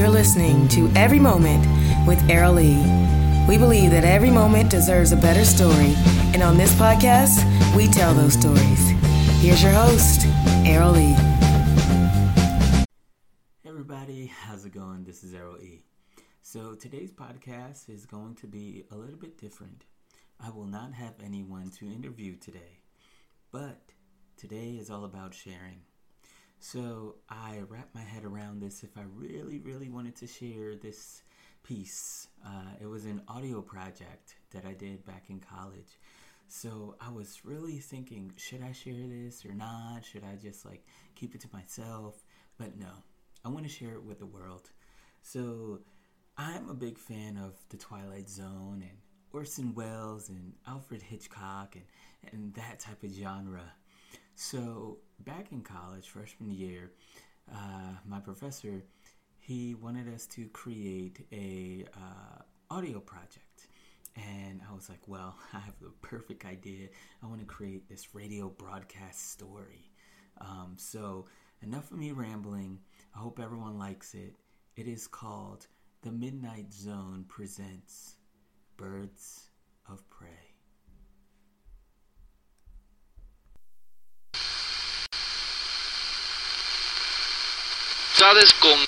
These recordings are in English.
You're listening to Every Moment with Errol Lee. We believe that every moment deserves a better story, and on this podcast, we tell those stories. Here's your host, Errol Lee. Hey everybody, how's it going? This is Errol E. So today's podcast is going to be a little bit different. I will not have anyone to interview today, but today is all about sharing. So I wrapped my head around this if I really, really wanted to share this piece. Uh, it was an audio project that I did back in college. So I was really thinking, should I share this or not? Should I just like keep it to myself? But no, I want to share it with the world. So I'm a big fan of The Twilight Zone and Orson Welles and Alfred Hitchcock and, and that type of genre. So back in college, freshman year, uh, my professor he wanted us to create a uh, audio project, and I was like, "Well, I have the perfect idea. I want to create this radio broadcast story." Um, so enough of me rambling. I hope everyone likes it. It is called "The Midnight Zone Presents Birds of Prey." actividades con...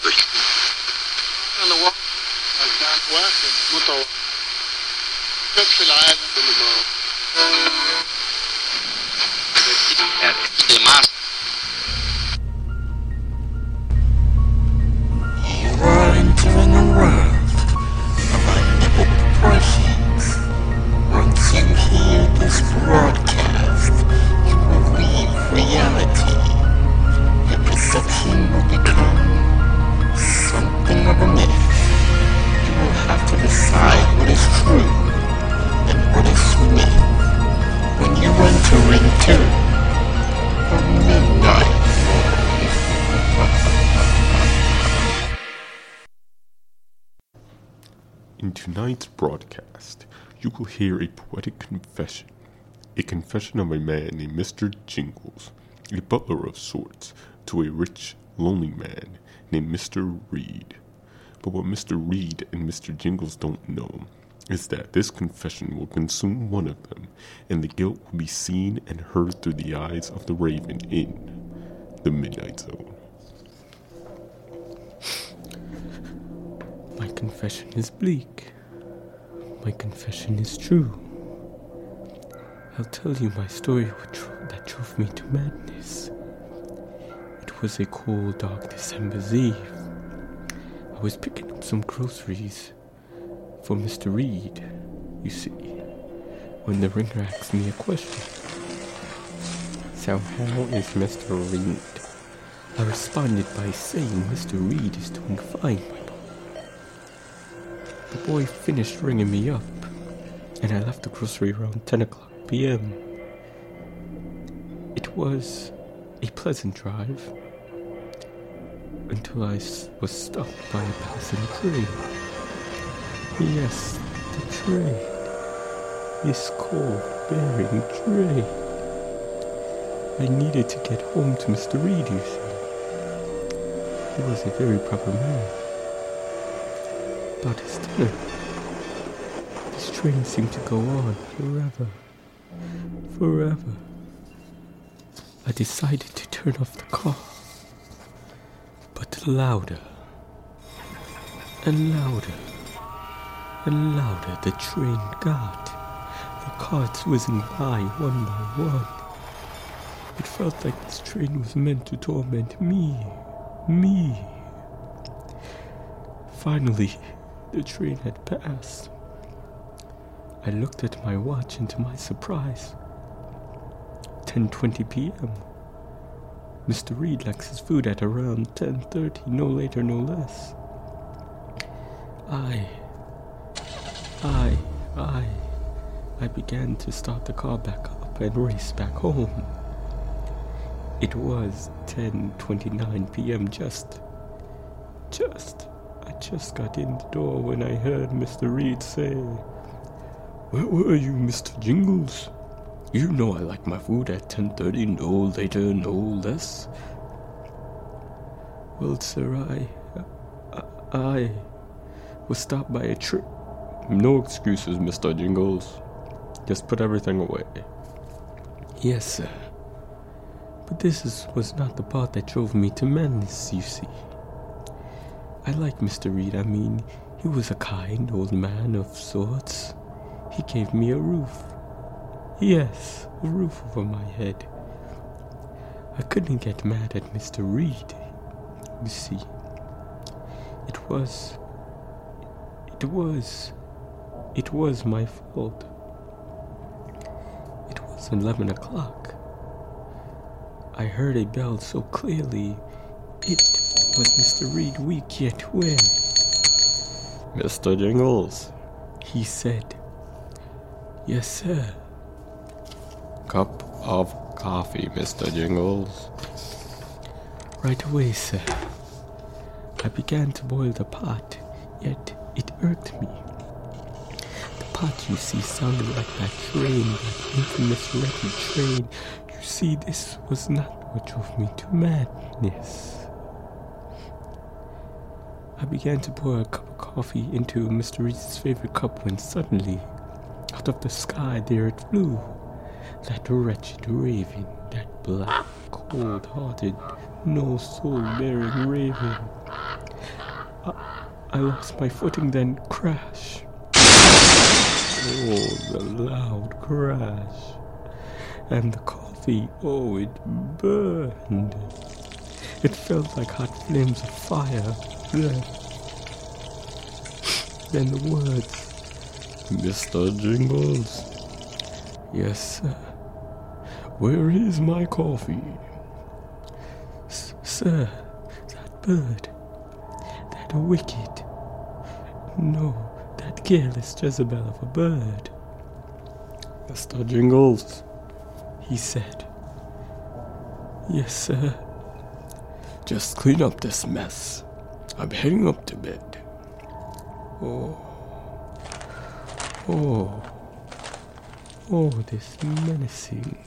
Demás. In tonight's broadcast, you will hear a poetic confession. A confession of a man named Mr. Jingles, a butler of sorts, to a rich, lonely man named Mr. Reed. But what Mr. Reed and Mr. Jingles don't know is that this confession will consume one of them, and the guilt will be seen and heard through the eyes of the raven in the Midnight Zone. My confession is bleak. My confession is true. I'll tell you my story which, that drove me to madness. It was a cold, dark December's Eve. I was picking up some groceries for Mr. Reed, you see, when the ringer asked me a question. So, how is Mr. Reed? I responded by saying Mr. Reed is doing fine. The boy finished ringing me up, and I left the grocery around 10 o'clock p.m. It was a pleasant drive until I was stopped by a passing train. Yes, the train. This cold bearing train. I needed to get home to Mr. Reed, you see. He was a very proper man. His dinner. This train seemed to go on forever. Forever. I decided to turn off the car. But louder. And louder. And louder the train got. The carts whizzing by one by one. It felt like this train was meant to torment me. Me. Finally, the train had passed. I looked at my watch and to my surprise, 10:20 p.m. Mr. Reed likes his food at around 10:30, no later, no less. I I I I began to start the car back up and race back home. It was 10:29 p.m. just just just got in the door when I heard Mr. Reed say, Where were you, Mr. Jingles? You know I like my food at 10.30, no later, no less. Well, sir, I, I, I was stopped by a tree. No excuses, Mr. Jingles. Just put everything away. Yes, sir. But this is, was not the part that drove me to madness, you see. I like Mr. Reed. I mean, he was a kind old man of sorts. He gave me a roof. Yes, a roof over my head. I couldn't get mad at Mr. Reed. You see, it was. It was. It was my fault. It was 11 o'clock. I heard a bell so clearly. It was Mr. Reed, weak yet wary. Mr. Jingles, he said. Yes, sir. Cup of coffee, Mr. Jingles. Right away, sir. I began to boil the pot, yet it irked me. The pot, you see, sounded like that train, that infamous wrecked train. You see, this was not what drove me to madness. I began to pour a cup of coffee into Mr. Reed's favorite cup when suddenly, out of the sky, there it flew. That wretched raven, that black, cold hearted, no soul bearing raven. I, I lost my footing, then crash. Oh, the loud crash. And the coffee, oh, it burned. It felt like hot flames of fire. Then, then the words, Mr. Jingles. Yes, sir. Where is my coffee? S- sir, that bird, that wicked, no, that careless Jezebel of a bird. Mr. Jingles, he said. Yes, sir. Just clean up this mess. I'm heading up to bed. Oh. Oh. Oh, this menacing.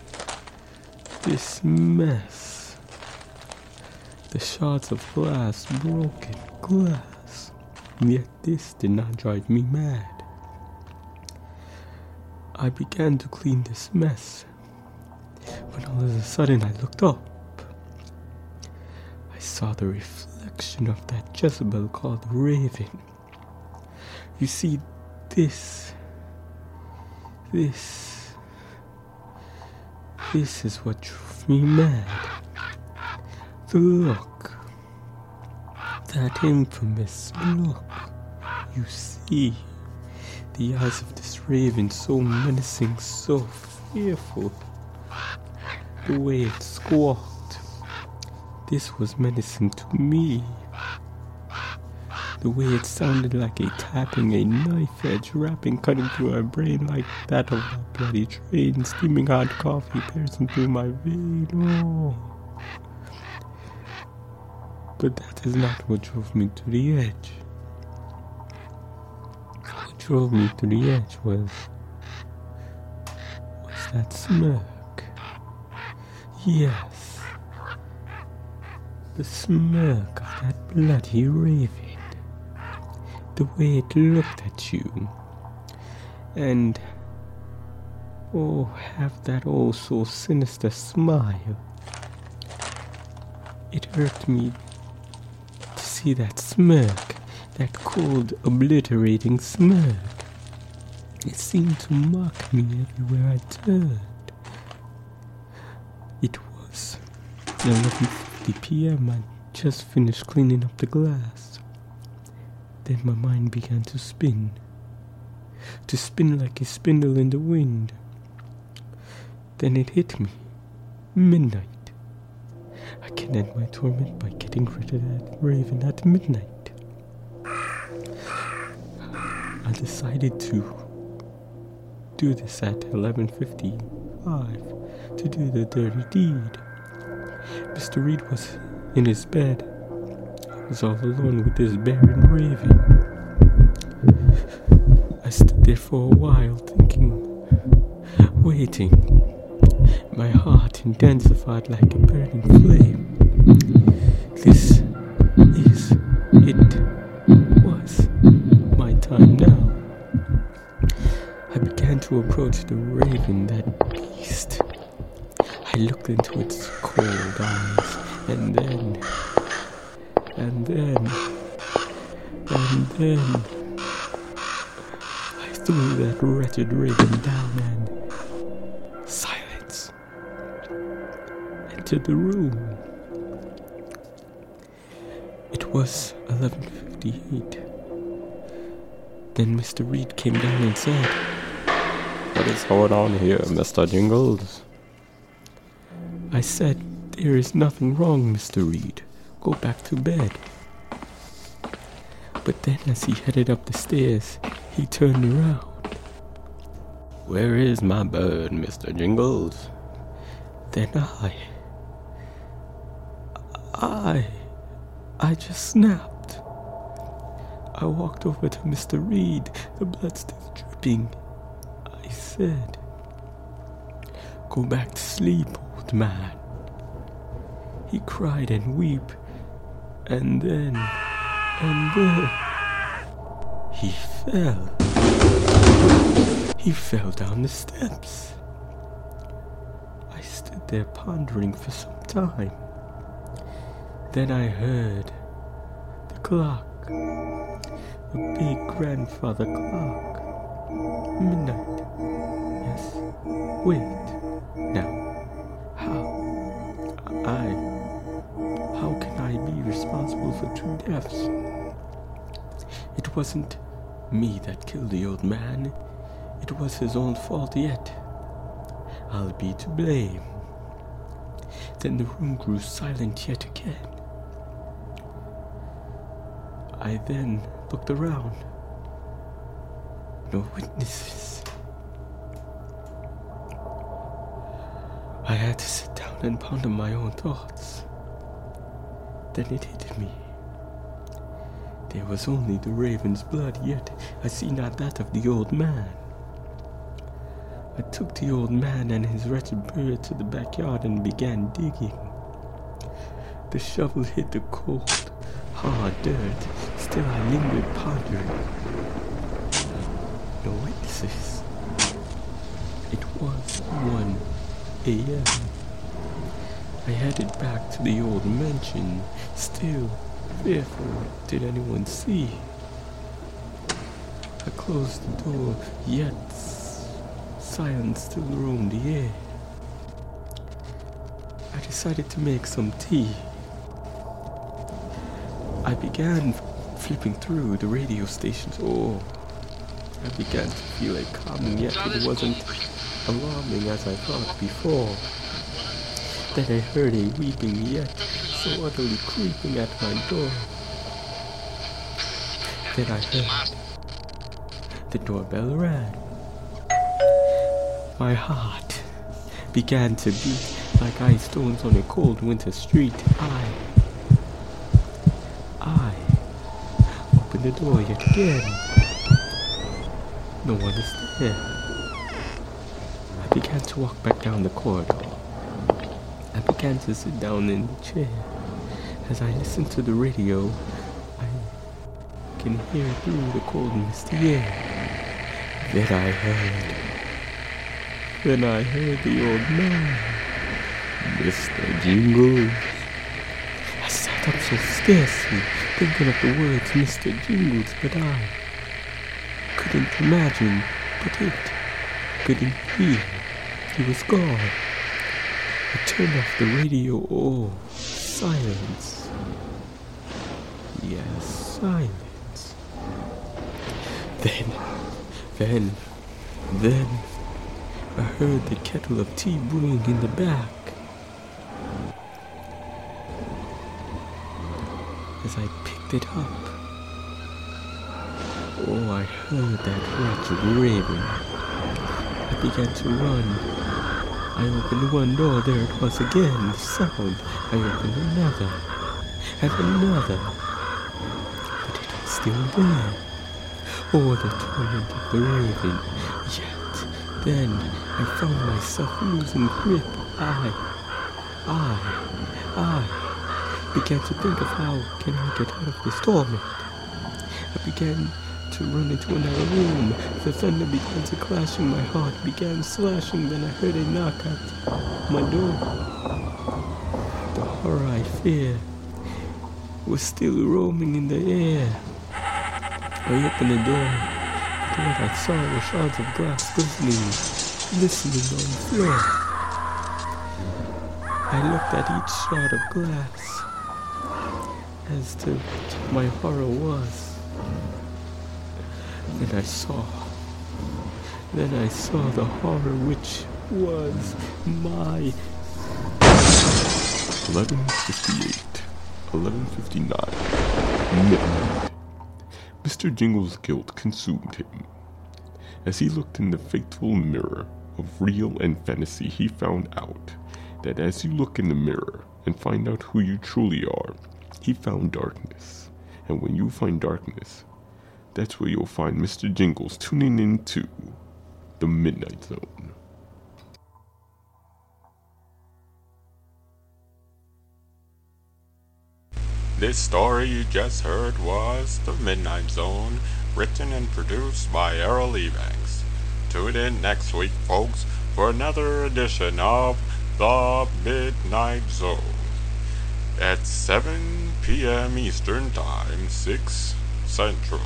This mess. The shards of glass, broken glass. Yet this did not drive me mad. I began to clean this mess. When all of a sudden I looked up. I saw the reflection of that Jezebel called Raven. You see, this. This. This is what drove me mad. The look. That infamous look. You see, the eyes of this raven so menacing, so fearful. The way it squawked. This was menacing to me. The way it sounded like a tapping, a knife edge rapping, cutting through my brain like that of that bloody train, steaming hot coffee piercing through my vein. Oh. But that is not what drove me to the edge. What drove me to the edge was was that smirk. Yes, the smirk of that bloody raven. The way it looked at you. And, oh, have that oh so sinister smile. It hurt me to see that smirk, that cold, obliterating smirk. It seemed to mock me everywhere I turned. It was 11:50 p.m. I just finished cleaning up the glass. Then my mind began to spin, to spin like a spindle in the wind. Then it hit me. Midnight. I can end my torment by getting rid of that raven at midnight. I decided to do this at 11:55 to do the dirty deed. Mr. Reed was in his bed. I was all alone with this barren raven. I stood there for a while, thinking, waiting. My heart intensified like a burning flame. This is it was my time now. I began to approach the raven, that beast I looked into its cold eyes, and then, and then, and then, I threw that wretched raven down and silence entered the room. It was 11:58. Then Mr. Reed came down and said, What is going on here, Mr. Jingles? I said, There is nothing wrong, Mr. Reed. Go back to bed. But then, as he headed up the stairs, he turned around. Where is my bird, Mr. Jingles? Then I. I. I just snapped. I walked over to Mr. Reed, the blood still dripping. I said, Go back to sleep, old man. He cried and weep, and then, and then, he fell. He fell down the steps. I stood there pondering for some time. Then I heard the clock, the big grandfather clock. Midnight. Yes. Wait. It wasn't me that killed the old man. It was his own fault yet. I'll be to blame. Then the room grew silent yet again. I then looked around. No witnesses. I had to sit down and ponder my own thoughts. Then it hit me. There was only the raven's blood, yet I see not that of the old man. I took the old man and his wretched bird to the backyard and began digging. The shovel hit the cold, hard dirt. Still I lingered pondering. No witnesses. It was 1 a.m. I headed back to the old mansion, still fearful. Did anyone see? I closed the door, yet silence still roamed the air. I decided to make some tea. I began flipping through the radio stations. Oh, I began to feel a calming, yet it wasn't alarming as I thought before. Then I heard a weeping, yet so utterly creeping at my door. Then I heard the doorbell rang. My heart began to beat like ice stones on a cold winter street. I, I opened the door yet again. No one is there. I began to walk back down the corridor. I began to sit down in the chair. As I listened to the radio, I can hear through the cold misty air. that I heard. Then I heard the old man. Mr. Jingles? I sat up so scarcely, thinking of the words Mr. Jingles, but I couldn't imagine, but it couldn't hear. He was gone. I turned off the radio. Oh, silence. Yes, silence. Then, then, then, I heard the kettle of tea brewing in the back. As I picked it up, oh, I heard that wretched raven. I began to run. I opened one door, there was again, the sound. I opened another, and another. But it was still there. Oh, the torment of the raven. Yet, then, I found myself losing grip. I, I, I began to think of how can I get out of this torment. I began to run into another room. The thunder began to clash and my heart began slashing. Then I heard a knock at my door. The horror I fear was still roaming in the air. I opened the door, but what I saw were shards of glass glistening, glistening on the floor. I looked at each shard of glass as to what my horror was. Then I saw. Then I saw the horror which was my 1158, 1159, midnight. Mr. Jingle's guilt consumed him. As he looked in the fateful mirror of real and fantasy, he found out that as you look in the mirror and find out who you truly are, he found darkness. And when you find darkness, that's where you'll find Mr. Jingles tuning into the Midnight Zone. This story you just heard was The Midnight Zone, written and produced by Errol Ebanks. Tune in next week, folks, for another edition of The Midnight Zone at 7 p.m. Eastern Time, 6 Central.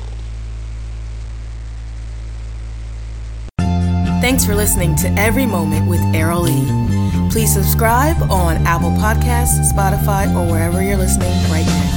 Thanks for listening to Every Moment with Errol Lee. Please subscribe on Apple Podcasts, Spotify, or wherever you're listening right now.